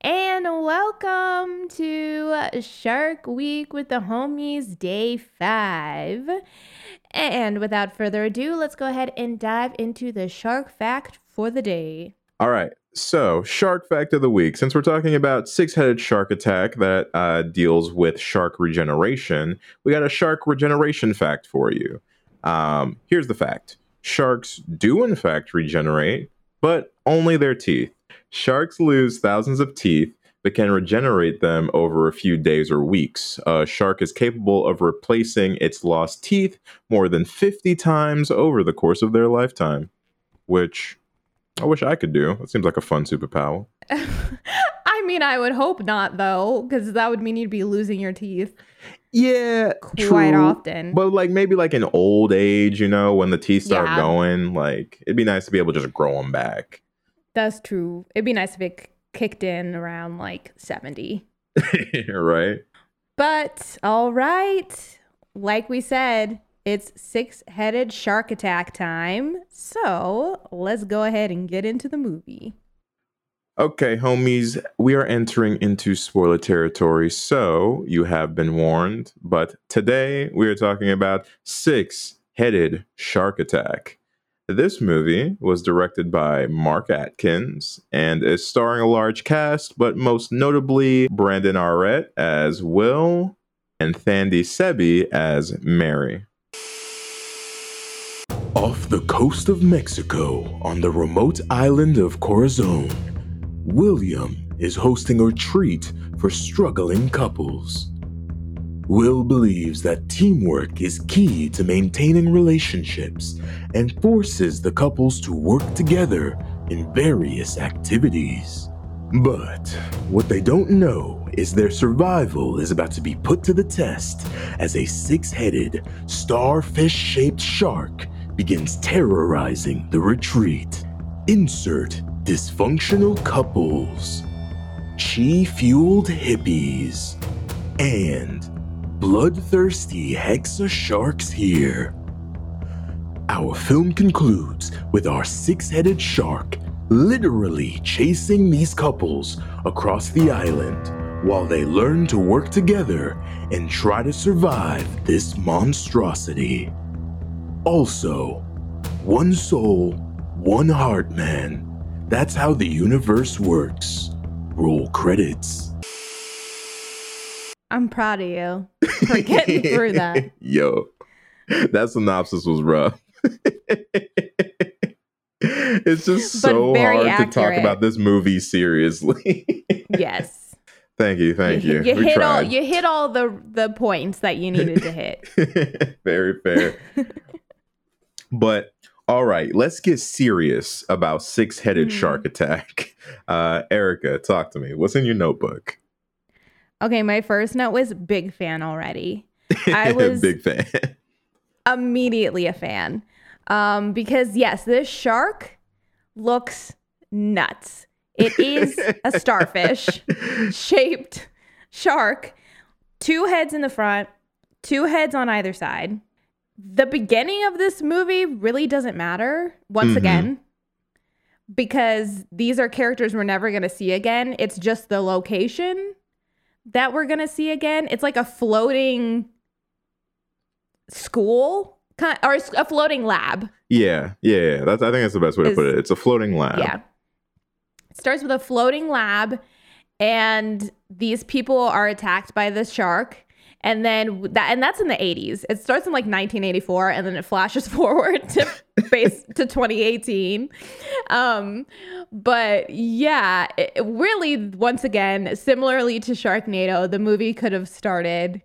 And welcome to Shark Week with the Homies Day 5. And without further ado, let's go ahead and dive into the shark fact for the day. All right. So, shark fact of the week. Since we're talking about six headed shark attack that uh, deals with shark regeneration, we got a shark regeneration fact for you. Um, here's the fact sharks do, in fact, regenerate, but only their teeth. Sharks lose thousands of teeth, but can regenerate them over a few days or weeks. A shark is capable of replacing its lost teeth more than 50 times over the course of their lifetime, which I wish I could do. It seems like a fun superpower. I mean, I would hope not, though, because that would mean you'd be losing your teeth. Yeah, quite true. often. But like maybe like in old age, you know, when the teeth start yeah. going, like it'd be nice to be able to just grow them back. That's true. It'd be nice if it kicked in around like 70. right. But all right. Like we said, it's six headed shark attack time. So let's go ahead and get into the movie. Okay, homies, we are entering into spoiler territory, so you have been warned. But today we are talking about Six Headed Shark Attack. This movie was directed by Mark Atkins and is starring a large cast, but most notably Brandon Auret as Will and Thandi Sebe as Mary. Off the coast of Mexico, on the remote island of Corazon, William is hosting a retreat for struggling couples. Will believes that teamwork is key to maintaining relationships and forces the couples to work together in various activities. But what they don't know is their survival is about to be put to the test as a six headed, starfish shaped shark begins terrorizing the retreat. Insert dysfunctional couples, chi fueled hippies, and bloodthirsty hexa sharks here. Our film concludes with our six headed shark literally chasing these couples across the island while they learn to work together and try to survive this monstrosity. Also, one soul, one heart, man. That's how the universe works. Roll credits. I'm proud of you for getting through that. Yo, that synopsis was rough. it's just so hard accurate. to talk about this movie seriously. yes. Thank you, thank you. You, you hit tried. all you hit all the the points that you needed to hit. Very fair. but all right, let's get serious about six headed mm. shark attack. Uh, Erica, talk to me. What's in your notebook? Okay, my first note was big fan already. I was big fan. immediately a fan. Um, because yes, this shark looks nuts. It is a starfish shaped shark, two heads in the front, two heads on either side the beginning of this movie really doesn't matter once mm-hmm. again because these are characters we're never going to see again. It's just the location that we're going to see again. It's like a floating school or a floating lab. Yeah, yeah, That's I think that's the best way to put it. It's a floating lab. Yeah. It starts with a floating lab and these people are attacked by this shark and then that and that's in the 80s it starts in like 1984 and then it flashes forward to base to 2018 um but yeah it, really once again similarly to sharknado the movie could have started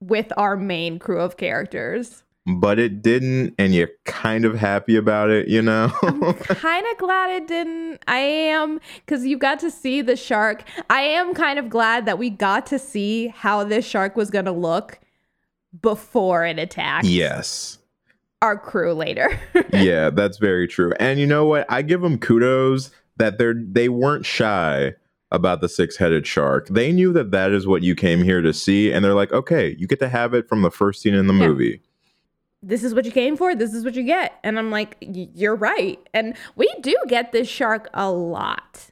with our main crew of characters but it didn't, and you're kind of happy about it, you know? Kind of glad it didn't. I am because you got to see the shark. I am kind of glad that we got to see how this shark was going to look before it attacked yes. our crew later. yeah, that's very true. And you know what? I give them kudos that they're they weren't shy about the six-headed shark. They knew that that is what you came here to see and they're like, "Okay, you get to have it from the first scene in the Yeah. movie." This is what you came for. This is what you get. And I'm like, you're right. And we do get this shark a lot.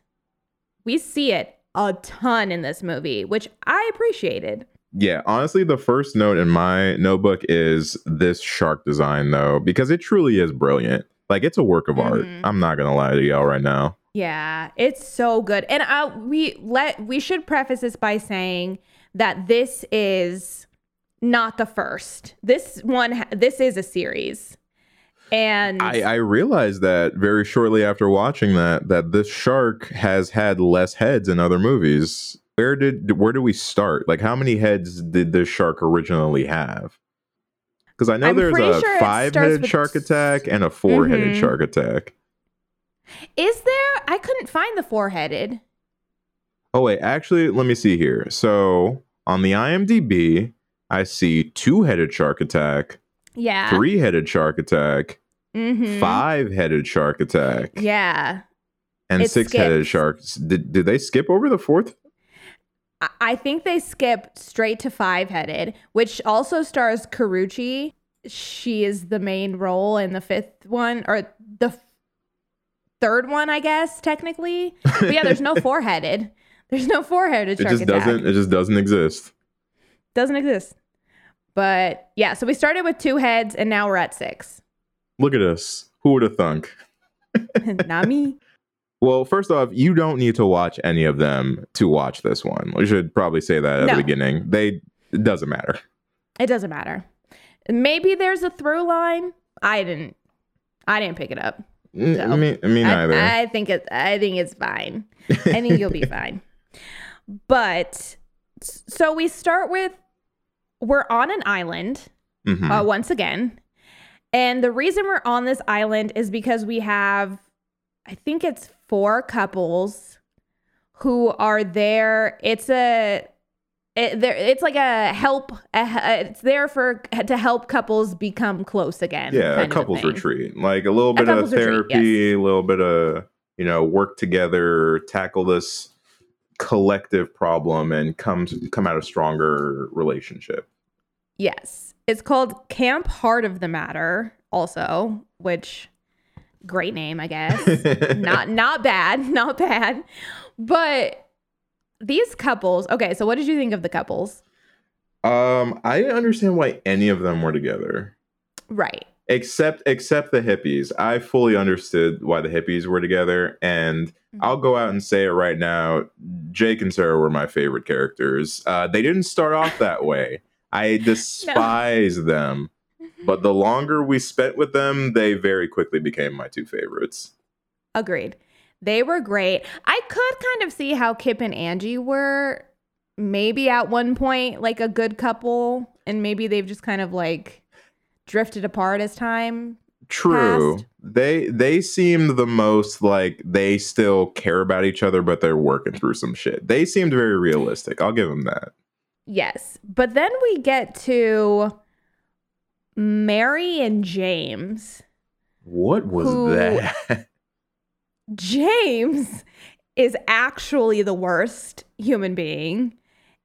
We see it a ton in this movie, which I appreciated. Yeah, honestly, the first note in my notebook is this shark design though, because it truly is brilliant. Like it's a work of art. Mhm. I'm not gonna lie to y'all right now. Yeah, it's so good. And I, we let we should preface this by saying that this is not the first. This one this is a series. And I, I realized that very shortly after watching that that this shark has had less heads in other movies. Where did where do we start? Like how many heads did this shark originally have? Because I know I'm there's a sure five starts headed with- shark attack and a four headed Mhm. shark attack. is there I couldn't find the four-headed. Oh wait, actually, let me see here. So on the IMDb, I see two-headed shark attack, Yeah. three-headed shark attack, Mhm. five-headed shark attack, Yeah. and It six-headed sharks. Did did they skip over the fourth? I- think they skip straight to five headed, which also stars Karuchi. She is the main role in the fifth one, or the third one, I guess, technically. But yeah, there's no four headed. There's no four headed It just attack. doesn't. It just doesn't exist. Doesn't exist. But yeah, so we started with two heads and now we're at six. Look at us. Who would have thunk? Not me. Well, first off, you don't need to watch any of them to watch this one. We should probably say that at No. the beginning. They it doesn't matter. It doesn't matter. Maybe there's a through line. I didn't. I didn't pick it up. N- So, me, me neither. I, I think it. I think it's fine. I think you'll be fine. But so we start with we're on an island Mhm. uh, once again, and the reason we're on this island is because we have, I think it's four couples who are there. It's a. It, there, it's like a help. A, a- it's there for to help couples become close again. yeah, a couples retreat. Like a little bit of couples retreat, therapy, a little bit of, you know, work together, tackle this collective problem and come come out a stronger relationship. Yes. It's called Camp Heart of the Matter, also, which great name, I guess. not not bad, not bad. But these couples, okay, so what did you think of the couples? um, I didn't understand why any of them were together. Right. except except the hippies i fully understood why the hippies were together and Mm-hmm. i'll go out and say it right now jake and sarah were my favorite characters uh, they didn't start off that way i despise them. But the longer we spent with them they very quickly became my two favorites. Agreed. They were great. I could kind of see how Kip and Angie were maybe at one point like a good couple and maybe they've just kind of like drifted apart as time true. Past. they they seemed the most like they still care about each other but they're working through some shit. They seemed very realistic. I'll give them that Yes. But then we get to Mary and James. what was Who- that James is actually the worst human being.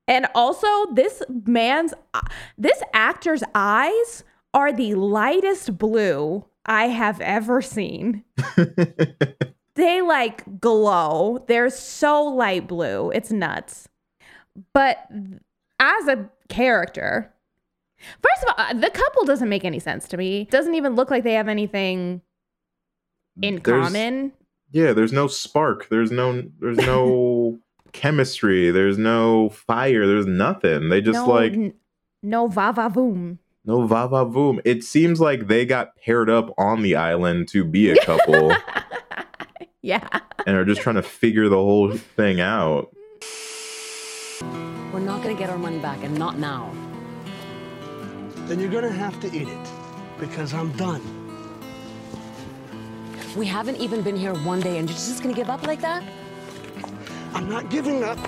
And also this man's uh, this actor's eyes are the lightest blue I have ever seen. They like glow. They're so light blue. It's nuts. But as a character, first of all, uh, the couple doesn't make any sense to me. Doesn't even look like they have anything in There's- common. Yeah, there's no spark. There's no there's no chemistry. There's no fire. There's nothing. They just no, like n- no va va voom. no va va voom. It seems like they got paired up on the island to be a couple yeah. and are just trying to figure the whole thing out. We're not gonna get our money back, and not now. Then you're gonna have to eat it. because I'm done. We haven't even been here one day and you're just gonna give up like that? I'm not giving up.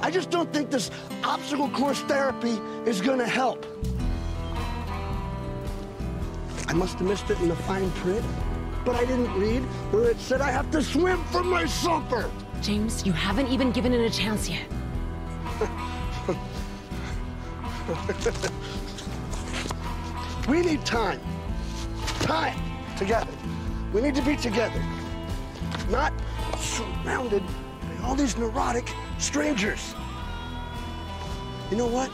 I just don't think this obstacle course therapy is gonna help. I must have missed it in the fine print, but I didn't read where it said I have to swim for my supper. James, you haven't even given it a chance yet. We need time. Time together. We need to be together. Not surrounded by all these neurotic strangers. You know what?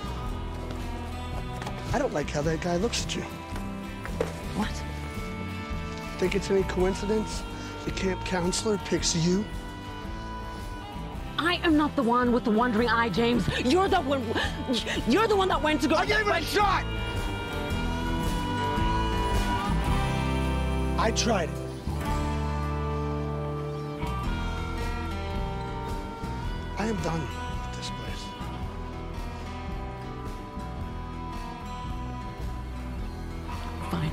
I don't like how that guy looks at you. What? Think it's any coincidence the camp counselor picks you? I am not the one with the wandering eye, James. You're the one. You're the one that went to go. I gave it a shot! I tried it. I am done with this place. Fine.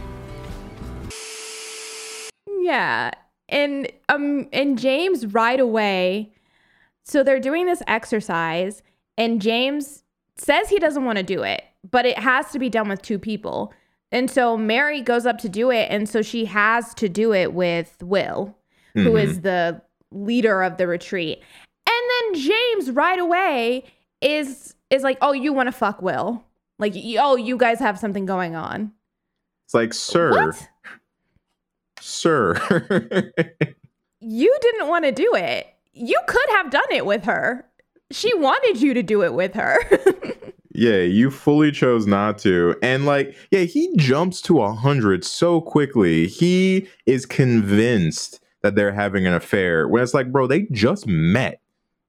Yeah. And um and James right away so they're doing this exercise and James says he doesn't want to do it, but it has to be done with two people. And so Mary goes up to do it and so she has to do it with Will, who is mm-hmm. the leader of the retreat. And then James right away is is like, "Oh, you want to fuck Will." Like, "Oh, you guys have something going on." It's like, sir, What? sir. you didn't want to do it. You could have done it with her. She wanted you to do it with her. yeah, you fully chose not to. And like, yeah, he jumps to a hundred so quickly. He is convinced that they're having an affair. When it's like, bro, they just met.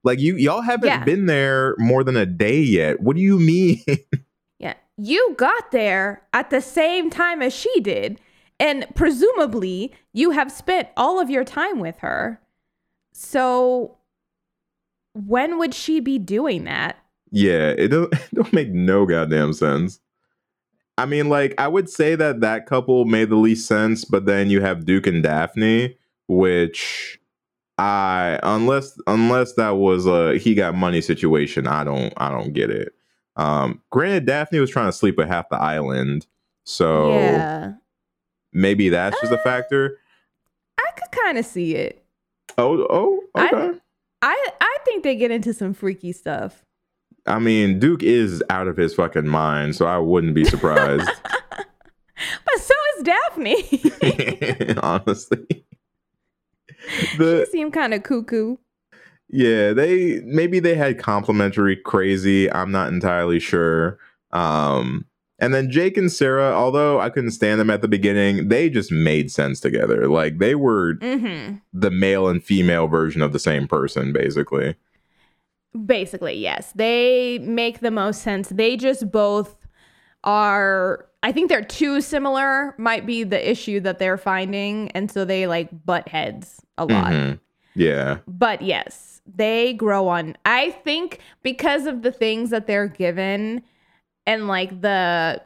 Like you y'all haven't Yeah. been there more than a day yet. What do you mean? yeah. You got there at the same time as she did. And presumably, you have spent all of your time with her. So, when would she be doing that? Yeah, it don't, it don't make no goddamn sense. I mean, like, I would say that that couple made the least sense, but then you have Duke and Daphne, which I unless unless that was a he got money situation, I don't I don't get it. Um, granted, Daphne was trying to sleep with half the island, so Yeah. maybe that's just a factor. I could kind of see it. Oh, oh, I- okay. I I think they get into some freaky stuff. I mean, Duke is out of his fucking mind, so I wouldn't be surprised. But so is Daphne. honestly. she The seemed kind of cuckoo. yeah, they maybe they had complimentary crazy. I'm not entirely sure. Um, and then Jake and Sarah, although I couldn't stand them at the beginning, they just made sense together. Like they were Mm-hmm. the male and female version of the same person, basically. Basically, yes. They make the most sense. They just both are I think they're too similar might be the issue that they're finding and so they like butt heads a lot. Mhm. Yeah. But yes, they grow on. I think because of the things that they're given and like the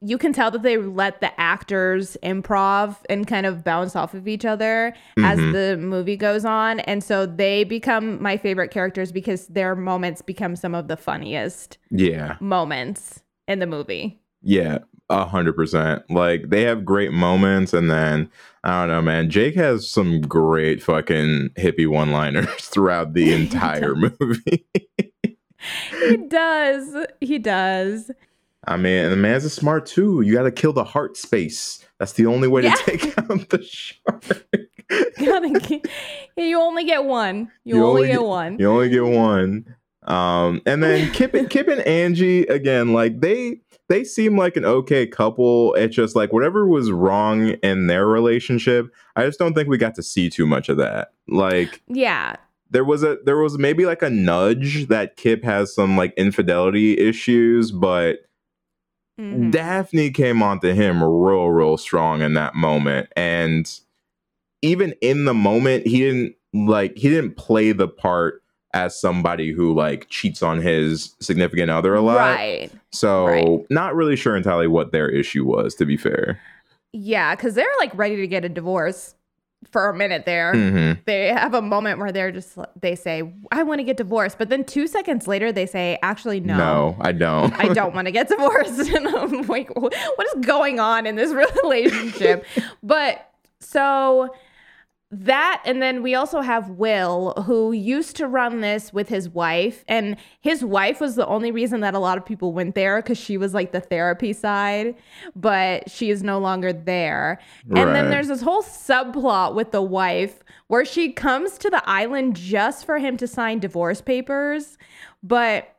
you can tell that they let the actors improv and kind of bounce off of each other as Mhm. the movie goes on. And so they become my favorite characters because their moments become some of the funniest Yeah. moments in the movie. Yeah, a hundred percent. Like they have great moments, and then I don't know, man. Jake has some great fucking hippie one-liners throughout the entire movie. He does. He does. I mean, and the man's a smart too. You got to kill the heart space. That's the only way Yeah. to take out the shark. You only get one. You, only, get, one. You only get one. Um, and then Kip and Kip and Angie again, like they they seem like an okay couple. It's just like whatever was wrong in their relationship. I just don't think we got to see too much of that. Like Yeah. There was a there was maybe like a nudge that Kip has some like infidelity issues, but Mhm. Daphne came onto him real, real strong in that moment. And even in the moment, he didn't like he didn't play the part as somebody who like cheats on his significant other a lot. Right. So Right. not really sure entirely what their issue was, to be fair. Yeah, because they're like ready to get a divorce for a minute there. hmm They have a moment where they're just they say, "I want to get divorced," but then two seconds later they say, "Actually, no." No. I don't. I don't want to get divorced. And I'm like, what is going on in this relationship? but so that, and then we also have Will, who used to run this with his wife. And his wife was the only reason that a lot of people went there because she was like the therapy side, but she is no longer there. And then there's this whole subplot with the wife where she comes to the island just for him to sign divorce papers. But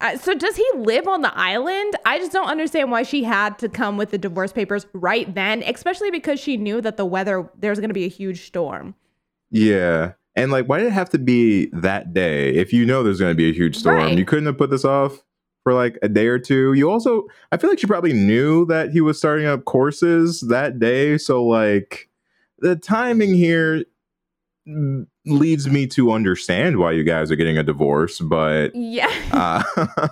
uh, so does he live on the island? I just don't understand why she had to come with the divorce papers right then, especially because she knew that the weather there's going to be a huge storm. Yeah. And like, why did it have to be that day? If you know there's going to be a huge storm, Right. you couldn't have put this off for like a day or two. You also, I feel like she probably knew that he was starting up courses that day. So like, the timing here leads me to understand why you guys are getting a divorce, but Yeah. uh,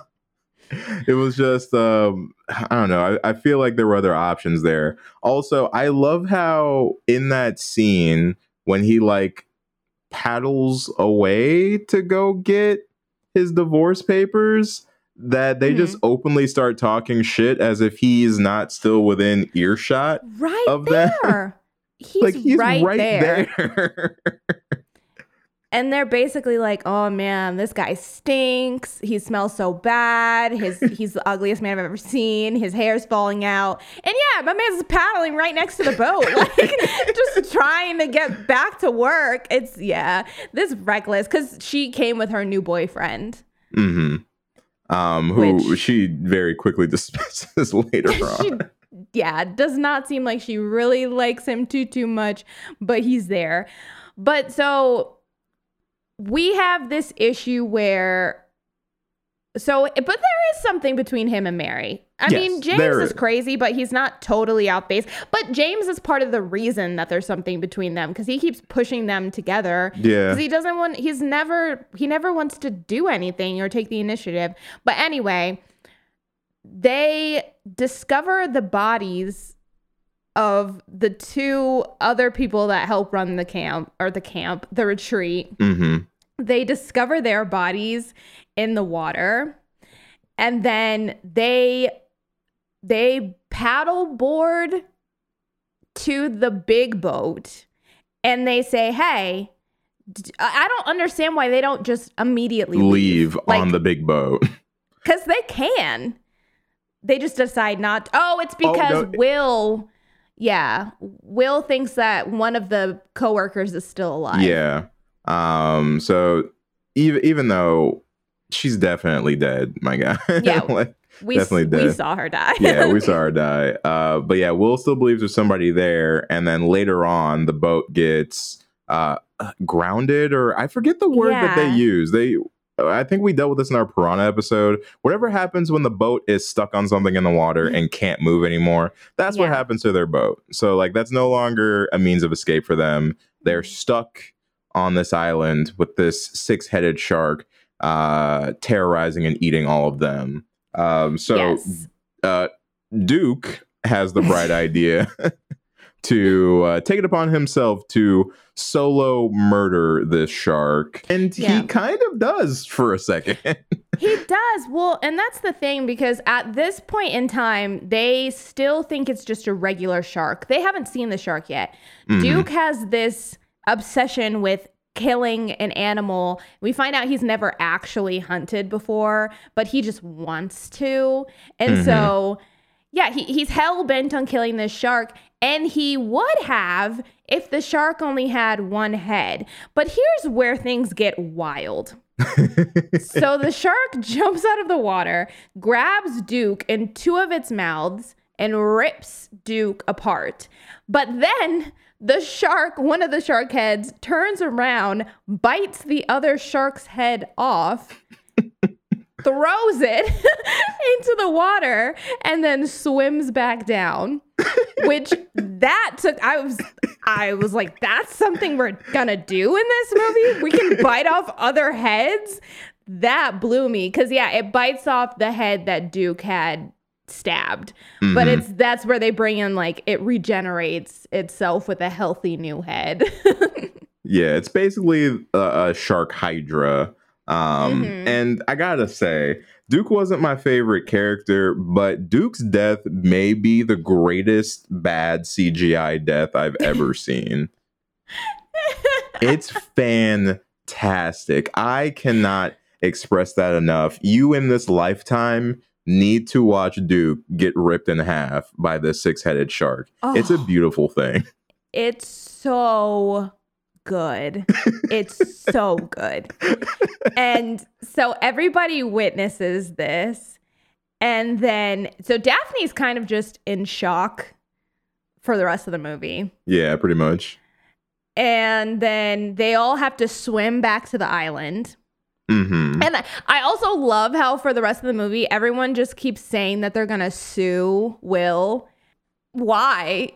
it was just um i don't know I, I feel like there were other options there also i love how in that scene when he like paddles away to go get his divorce papers that they just openly start talking shit as if he's not still within earshot right of that. there. He's, like he's right, right, there. there, And they're basically like, "Oh man, this guy stinks. He smells so bad. His he's the ugliest man I've ever seen. His hair's falling out." And yeah, my man's paddling right next to the boat, like just trying to get back to work. It's yeah, this reckless because she came with her new boyfriend. Mm-hmm. um who Which- she very quickly dismisses later on she yeah does not seem like she really likes him too too much but he's there but so we have this issue where so but there is something between him and mary i Yes, mean james is is. crazy but he's not totally out base but james is part of the reason that there's something between them because he keeps pushing them together Yeah. because he doesn't want he's never he never wants to do anything or take the initiative but anyway they discover the bodies of the two other people that help run the camp or the camp the retreat hmm they discover their bodies in the water and then they they paddle board to the big boat and they say hey I don't understand why they don't just immediately leave. Like, on the big boat. because they can. They just decide not oh it's Oh, because no. will yeah will thinks that one of the coworkers is still alive Yeah. Um. So even even though she's definitely dead, my guy. Yeah. like, we, Definitely we dead. saw her die yeah, we saw her die. Uh. But yeah, Will still believes there's somebody there, and then later on, the boat gets uh grounded, or I forget the word that they use. They. I think we dealt with this in our piranha episode. Whatever happens when the boat is stuck on something in the water and can't move anymore, that's what Mm-hmm. Happens to their boat. So, like, that's no longer a means of escape for them. They're Mm-hmm. stuck on this island with this six headed shark uh, terrorizing and eating all of them. Um, so, yes uh, Duke has the bright idea to uh, take it upon himself to solo murder this shark. And Yeah. he kind of does for a second. He does. Well, and that's the thing because at this point in time, they still think it's just a regular shark. They haven't seen the shark yet. Mhm. Duke has this obsession with killing an animal. We find out he's never actually hunted before, but he just wants to. And Mhm. so, yeah, he, he's hell bent on killing this shark. And he would have if the shark only had one head. But here's where things get wild so the shark jumps out of the water, grabs Duke in two of its mouths, and rips Duke apart. But then the shark, one of the shark heads, turns around, bites the other shark's head off. Throws it into the water and then swims back down which that took i was I was like, that's something we're gonna do in this movie. We can bite off other heads. That blew me because yeah, it bites off the head that Duke had stabbed, but Mhm. it's that's where they bring in like it regenerates itself with a healthy new head. Yeah, it's basically a, a shark hydra. Um, Mhm. And I gotta say, Duke wasn't my favorite character, but Duke's death may be the greatest bad CGI death I've ever seen. It's fantastic. I cannot express that enough. You in this lifetime need to watch Duke get ripped in half by this six headed shark. It's a Oh. beautiful thing. it's so good. It's so good. And so everybody witnesses this. And then, so Daphne's kind of just in shock for the rest of the movie. Yeah, pretty much. And then they all have to swim back to the island. hmm And I- I also love how for the rest of the movie, everyone just keeps saying that they're going to sue Will. Why?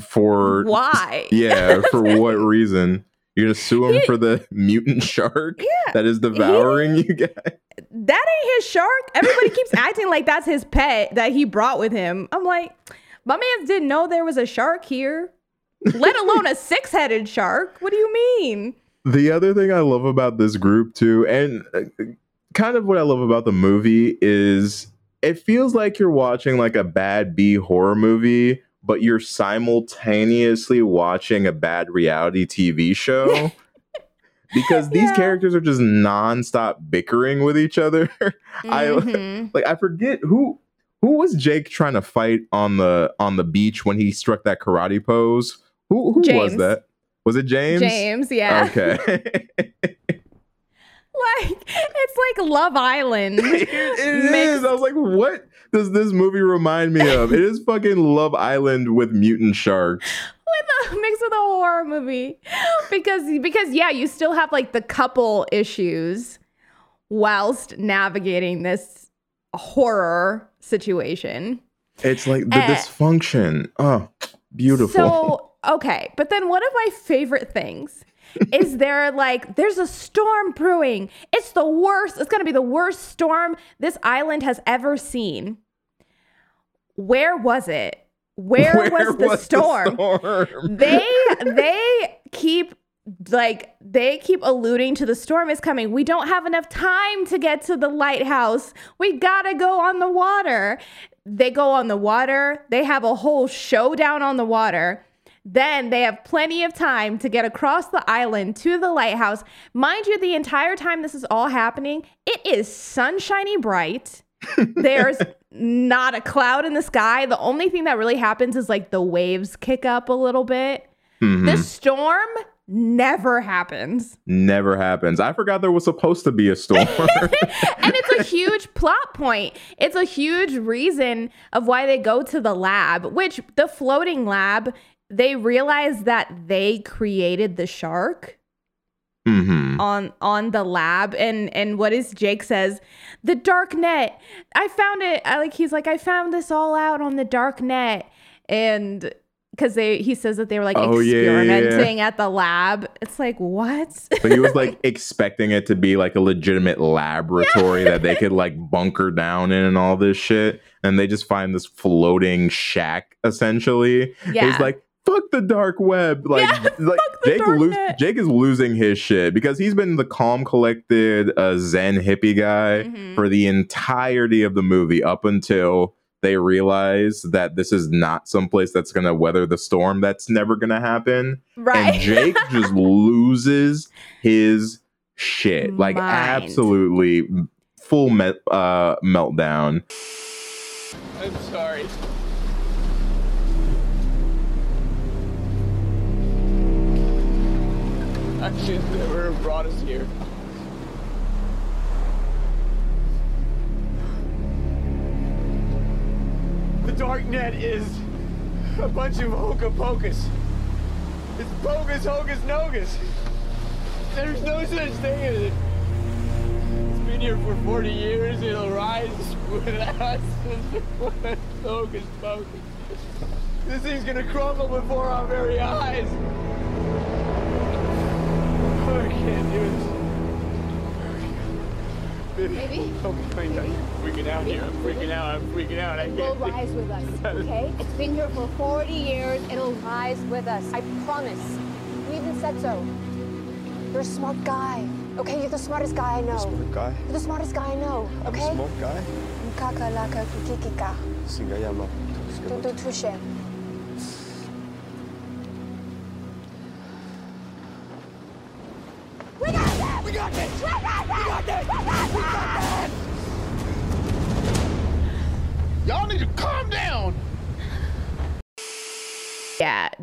For Why? Yeah, for what reason? You're gonna sue him for the mutant shark Yeah. that is devouring you guys? that ain't his shark. Everybody keeps acting like that's his pet that he brought with him. I'm like, my man didn't know there was a shark here, let alone a six headed shark. What do you mean? The other thing I love about this group too, and uh, kind of what I love about the movie is it feels like you're watching like a bad B horror movie, but you're simultaneously watching a bad reality TV show. Because these Yeah. characters are just nonstop bickering with each other. I Mhm. like I forget who who was Jake trying to fight on the on the beach when he struck that karate pose? Who who was that? Was it James? James, yeah. Okay. Like, it's like Love Island. it it is. I was like, what does this movie remind me of? It is fucking Love Island with mutant sharks. with a mix with a horror movie because because yeah you still have like the couple issues whilst navigating this horror situation It's like the Eh. dysfunction. Oh, beautiful. so okay but then one of my favorite things is there like there's a storm brewing it's the worst it's going to be the worst storm this island has ever seen where was it where, was the storm storm? they they keep like they keep alluding to the storm is coming. We don't have enough time to get to the lighthouse. We got to go on the water. They go on the water. They have a whole showdown on the water. Then they have plenty of time to get across the island to the lighthouse. Mind you, the entire time this is all happening, it is sunshiny bright. There's not a cloud in the sky. The only thing that really happens is like the waves kick up a little bit. Mhm. The storm never happens. Never happens. I forgot there was supposed to be a storm. and it's a huge plot point. It's a huge reason of why they go to the lab, which the floating lab, they realize that they created the shark hmm on on the lab and and what is Jake says, the dark net. I found it I like he's like I found this all out on the dark net and because they he says that they were like Oh, yeah, yeah, yeah. experimenting at the lab. It's like what? So he was like expecting it to be like a legitimate laboratory that they could like bunker down in and all this shit. And they just find this floating shack essentially. Yeah. He's like, fuck the dark web. Like, Yeah, like fuck the Jake, dark lose, net. Jake is losing his shit because he's been the calm, collected, uh, Zen hippie guy Mhm. for the entirety of the movie up until they realize that this is not someplace that's going to weather the storm. That's never going to happen right. and Jake just loses his shit, like Mind. absolutely full me- uh, meltdown. I'm sorry. Should never brought us here. The dark net is a bunch of hocus pocus. It's bogus hocus nogus. There's no such thing as it. It's been here for 40 years. It'll rise with us. hocus pocus. This thing's gonna crumble before our very eyes. I can't do this. Baby. Baby? Okay, fine. I'm freaking out here. I'm freaking out. I'm freaking out. I It will rise with us, okay? It's been here for 40 years. It'll rise with us. I promise. You even said so. You're a smart guy. Okay, you're the smartest guy I know. Smart guy. You're the smartest guy I know. I'm Okay? a smart guy. Kakalaka kikikika. Singayama. Tutu tushe.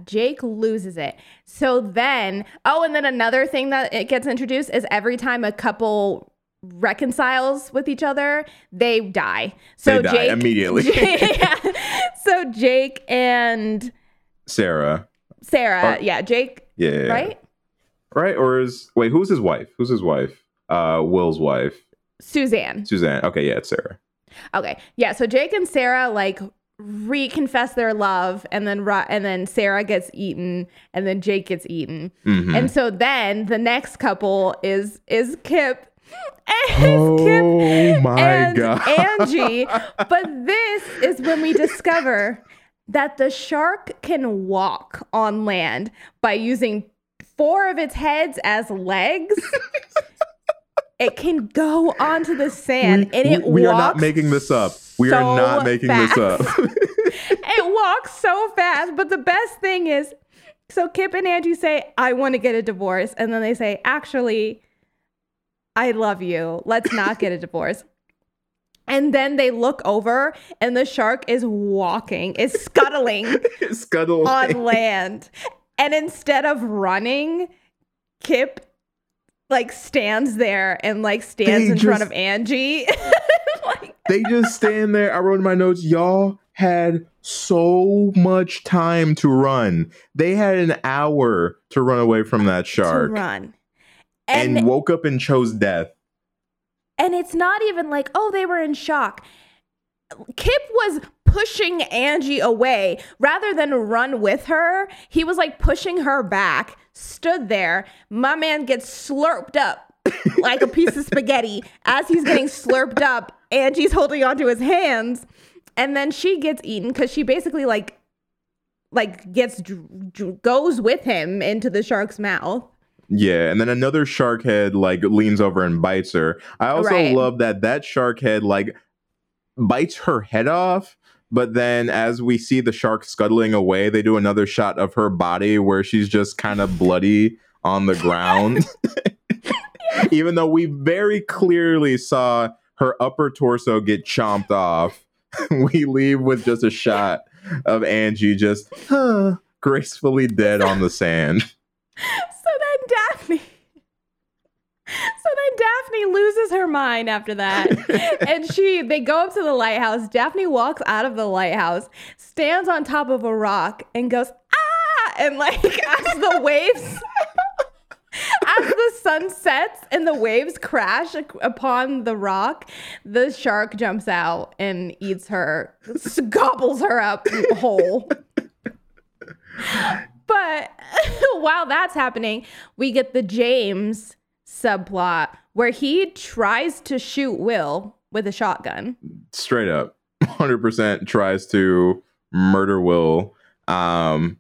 Jake loses it. So then, oh, and then another thing that it gets introduced is every time a couple reconciles with each other, they die. So They die Jake immediately. yeah. So Jake and Sarah. Sarah, Or- yeah, Jake, yeah. right? Right? Or is wait, who's his wife? Who's his wife? Uh Will's wife. Suzanne. Suzanne. Okay, yeah, it's Sarah. Okay. Yeah, so Jake and Sarah like reconfess their love and then and then Sarah gets eaten and then Jake gets eaten. Mhm. And so then the next couple is is Kip and Oh Kip my and God. Angie. But this is when we discover that the shark can walk on land by using four of its heads as legs. it can go onto the sand and it we, we are not making this up. We so are not making this up. it walks so fast. But the best thing is, so Kip and Angie say, I want to get a divorce. And then they say, actually, I love you. Let's not get a divorce. And then they look over and the shark is walking, is scuttling Scuttle. on land. And instead of running, Kip like stands there and like stands They in front of Angie. They just stand there. I wrote in my notes, y'all had so much time to run. They had an hour to run away from that to shark run. and, And woke up and chose death. And it's not even like, oh, they were in shock. Kip was pushing Angie away rather than run with her. He was like pushing her back, stood there. My man gets slurped up like a piece of spaghetti. As he's getting slurped up, Angie's holding onto his hands. And then she gets eaten because she basically like like gets goes with him into the shark's mouth. Yeah, and then another shark head like leans over and bites her. I also Right. love that that shark head like bites her head off, but then as we see the shark scuttling away, they do another shot of her body where she's just kind of bloody on the ground. Even though we very clearly saw her upper torso get chomped off, we leave with just a shot of Angie just huh, gracefully dead on the sand. So then Daphne. So then Daphne loses her mind after that. and she they go up to the lighthouse. Daphne walks out of the lighthouse, stands on top of a rock, and goes, ah! And like as the waves as the sun sets and the waves crash upon the rock, the shark jumps out and eats her, gobbles her up whole. But while that's happening, we get the James subplot where he tries to shoot Will with a shotgun. straight up 100% tries to murder will um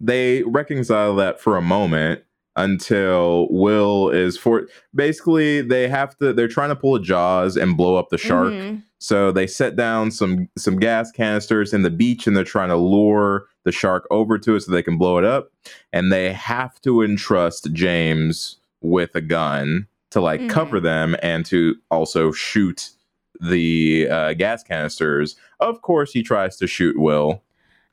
they reconcile that for a moment until will is for basically they have to they're trying to pull a jaws and blow up the shark Mhm. so they set down some some gas canisters in the beach and they're trying to lure the shark over to it so they can blow it up and they have to entrust james with a gun to like Mhm. cover them and to also shoot the uh, gas canisters of course he tries to shoot will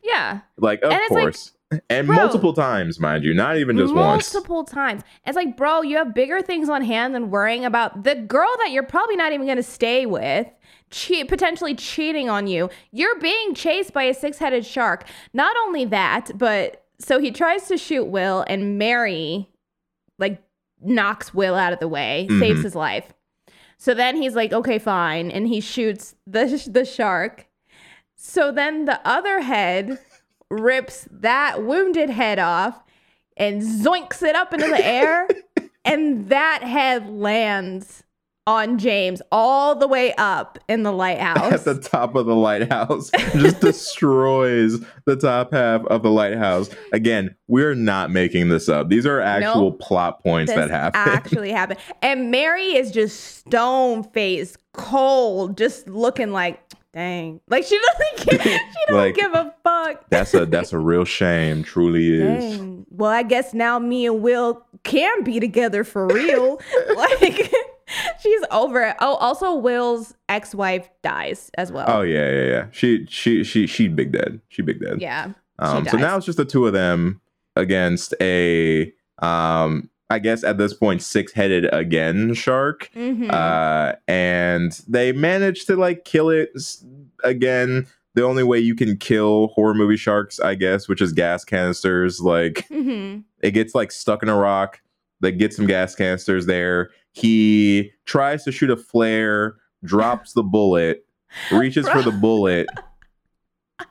Yeah. like of it's like, course and bro, multiple times mind you not even just once multiple times. It's like, bro, you have bigger things on hand than worrying about the girl that you're probably not even going to stay with, che- potentially cheating on you. You're being chased by a six-headed shark. Not only that, but so he tries to shoot Will, and Mary, like, knocks Will out of the way, saves Mhm. his life. So then he's like, okay, fine, and he shoots the the shark. So then the other head rips that wounded head off and zoinks it up into the air. and that head lands on James all the way up in the lighthouse. At the top of the lighthouse, just destroys the top half of the lighthouse. Again, we're not making this up. These are actual Nope. plot points this that happen. actually happened. And Mary is just stone faced, cold, just looking like, dang. Like she doesn't give, she don't Like, give a fuck. that's a that's a real shame. Truly is. Dang. Well, I guess now me and Will can be together for real. like she's over it. Oh, also Will's ex-wife dies as well. Oh yeah, yeah, yeah. She she she she big dead. She big dead. yeah. Um, so now it's just the two of them against a um I guess at this point six-headed again shark. Mhm. Uh and they managed to like kill it again the only way you can kill horror movie sharks, I guess, which is gas canisters like Mhm. it gets like stuck in a rock. They get some gas canisters there. He tries to shoot a flare, drops the bullet, reaches for the bullet,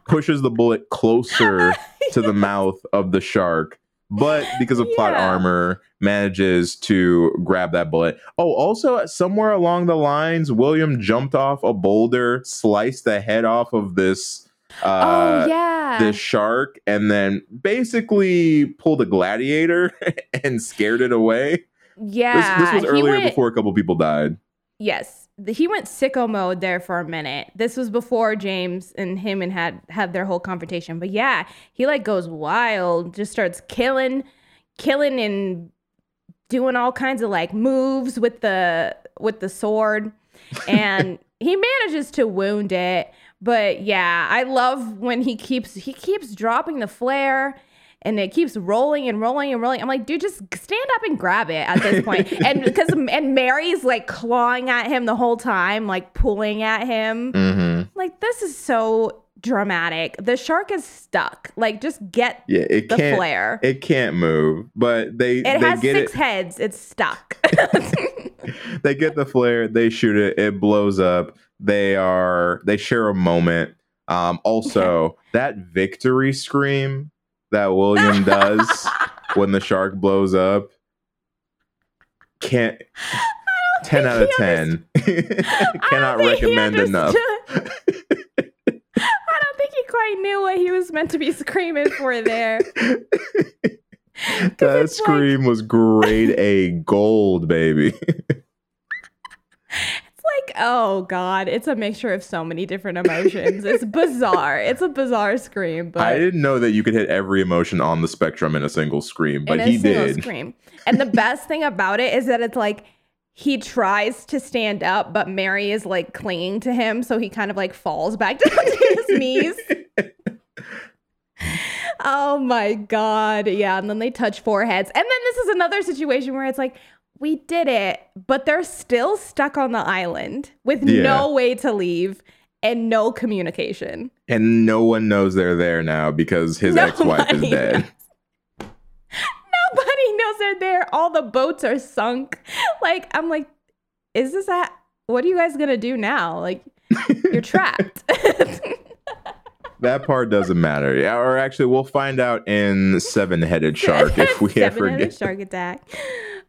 pushes the bullet closer to the mouth of the shark, but because of plot Yeah. armor, manages to grab that bullet. Oh, also somewhere along the lines, William jumped off a boulder, sliced the head off of this. Uh, oh yeah. this shark and then basically pulled a gladiator and scared it away. yeah. this, this was earlier went- before a couple people died. Yes, he went sicko mode there for a minute. This was before James and him and had had their whole confrontation. But yeah, he like goes wild, just starts killing, killing and doing all kinds of like moves with the with the sword, and he manages to wound it. But yeah, I love when he keeps he keeps dropping the flare and it keeps rolling and rolling and rolling. I'm like, dude, just stand up and grab it at this point. and because and Mary's like clawing at him the whole time, like pulling at him. Mm-hmm. Like this is so dramatic. The shark is stuck. Like just get Yeah, it the can't. flare. It can't move, but they It they has get six it. heads. It's stuck. They get the flare. They shoot it. It blows up. They are. They share a moment. Um, also, that victory scream that William does when the shark blows up can't. Ten out of ten. Cannot don't think he recommend enough. I don't think he quite knew what he was meant to be screaming for there. that it's like- scream was grade A gold, baby. Like, oh god, it's a mixture of so many different emotions. It's bizarre. It's a bizarre scream, but I didn't know that you could hit every emotion on the spectrum in a single scream, but he did. scream. And the best thing about it is that it's like he tries to stand up, but Mary is like clinging to him, so he kind of like falls back down to his knees. Oh my god. Yeah, and then they touch foreheads. And then this is another situation where it's like we did it, but they're still stuck on the island with Yeah. no way to leave and no communication. And no one knows they're there now because his ex-wife is dead. knows. Nobody knows they're there. All the boats are sunk. Like, I'm like, is this that? What are you guys gonna do now? Like, you're trapped. That part doesn't matter. Yeah, or actually, we'll find out in Seven-Headed Shark if we ever get. shark attack.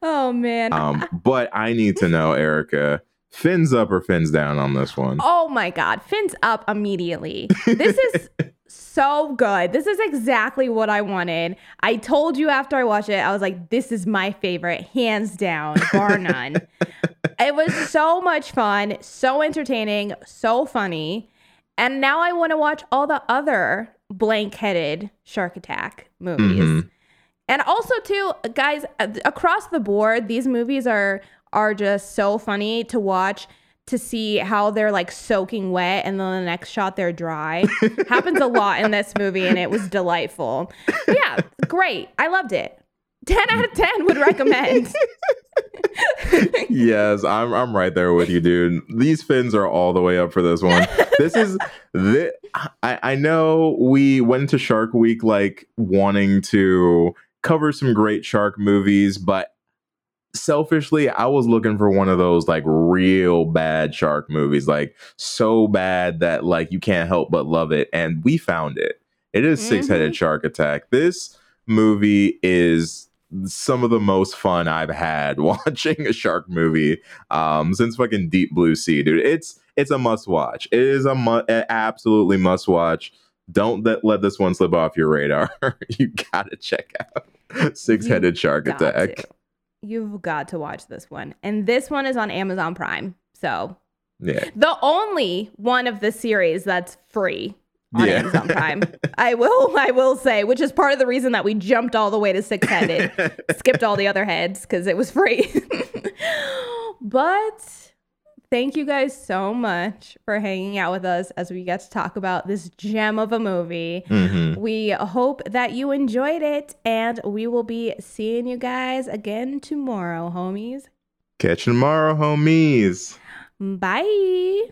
Oh man. Um, but I need to know, Erica, fins up or fins down on this one? Oh my God. Fins up immediately. This is so good. This is exactly what I wanted. I told you after I watched it, I was like, this is my favorite, hands down, bar none. it was so much fun, so entertaining, so funny. And now I want to watch all the other blank headed shark attack movies. Mhm. And also too, guys, uh, across the board, these movies are are just so funny to watch to see how they're like soaking wet and then the next shot they're dry. Happens a lot in this movie and it was delightful. But yeah, great. I loved it. 10 out of 10 would recommend. yes, I'm I'm right there with you, dude. These fins are all the way up for this one. This is the I, I know we went to Shark Week like wanting to cover some great shark movies, but selfishly, I was looking for one of those like real bad shark movies, like so bad that like you can't help but love it. And we found it. It is mm-hmm. Six Headed Shark Attack. This movie is some of the most fun I've had watching a shark movie um, since fucking Deep Blue Sea, dude. It's it's a must watch. It is a mu- absolutely must watch. Don't let, let this one slip off your radar. you gotta check out Six Headed Shark Attack. to. You've got to watch this one. And this one is on Amazon Prime. So Yeah, the only one of the series that's free on Yeah. Amazon Prime. I will I will say, which is part of the reason that we jumped all the way to six headed, skipped all the other heads because it was free. but thank you guys so much for hanging out with us as we get to talk about this gem of a movie. Mhm. We hope that you enjoyed it, and we will be seeing you guys again tomorrow, homies. Catch you tomorrow, homies. Bye.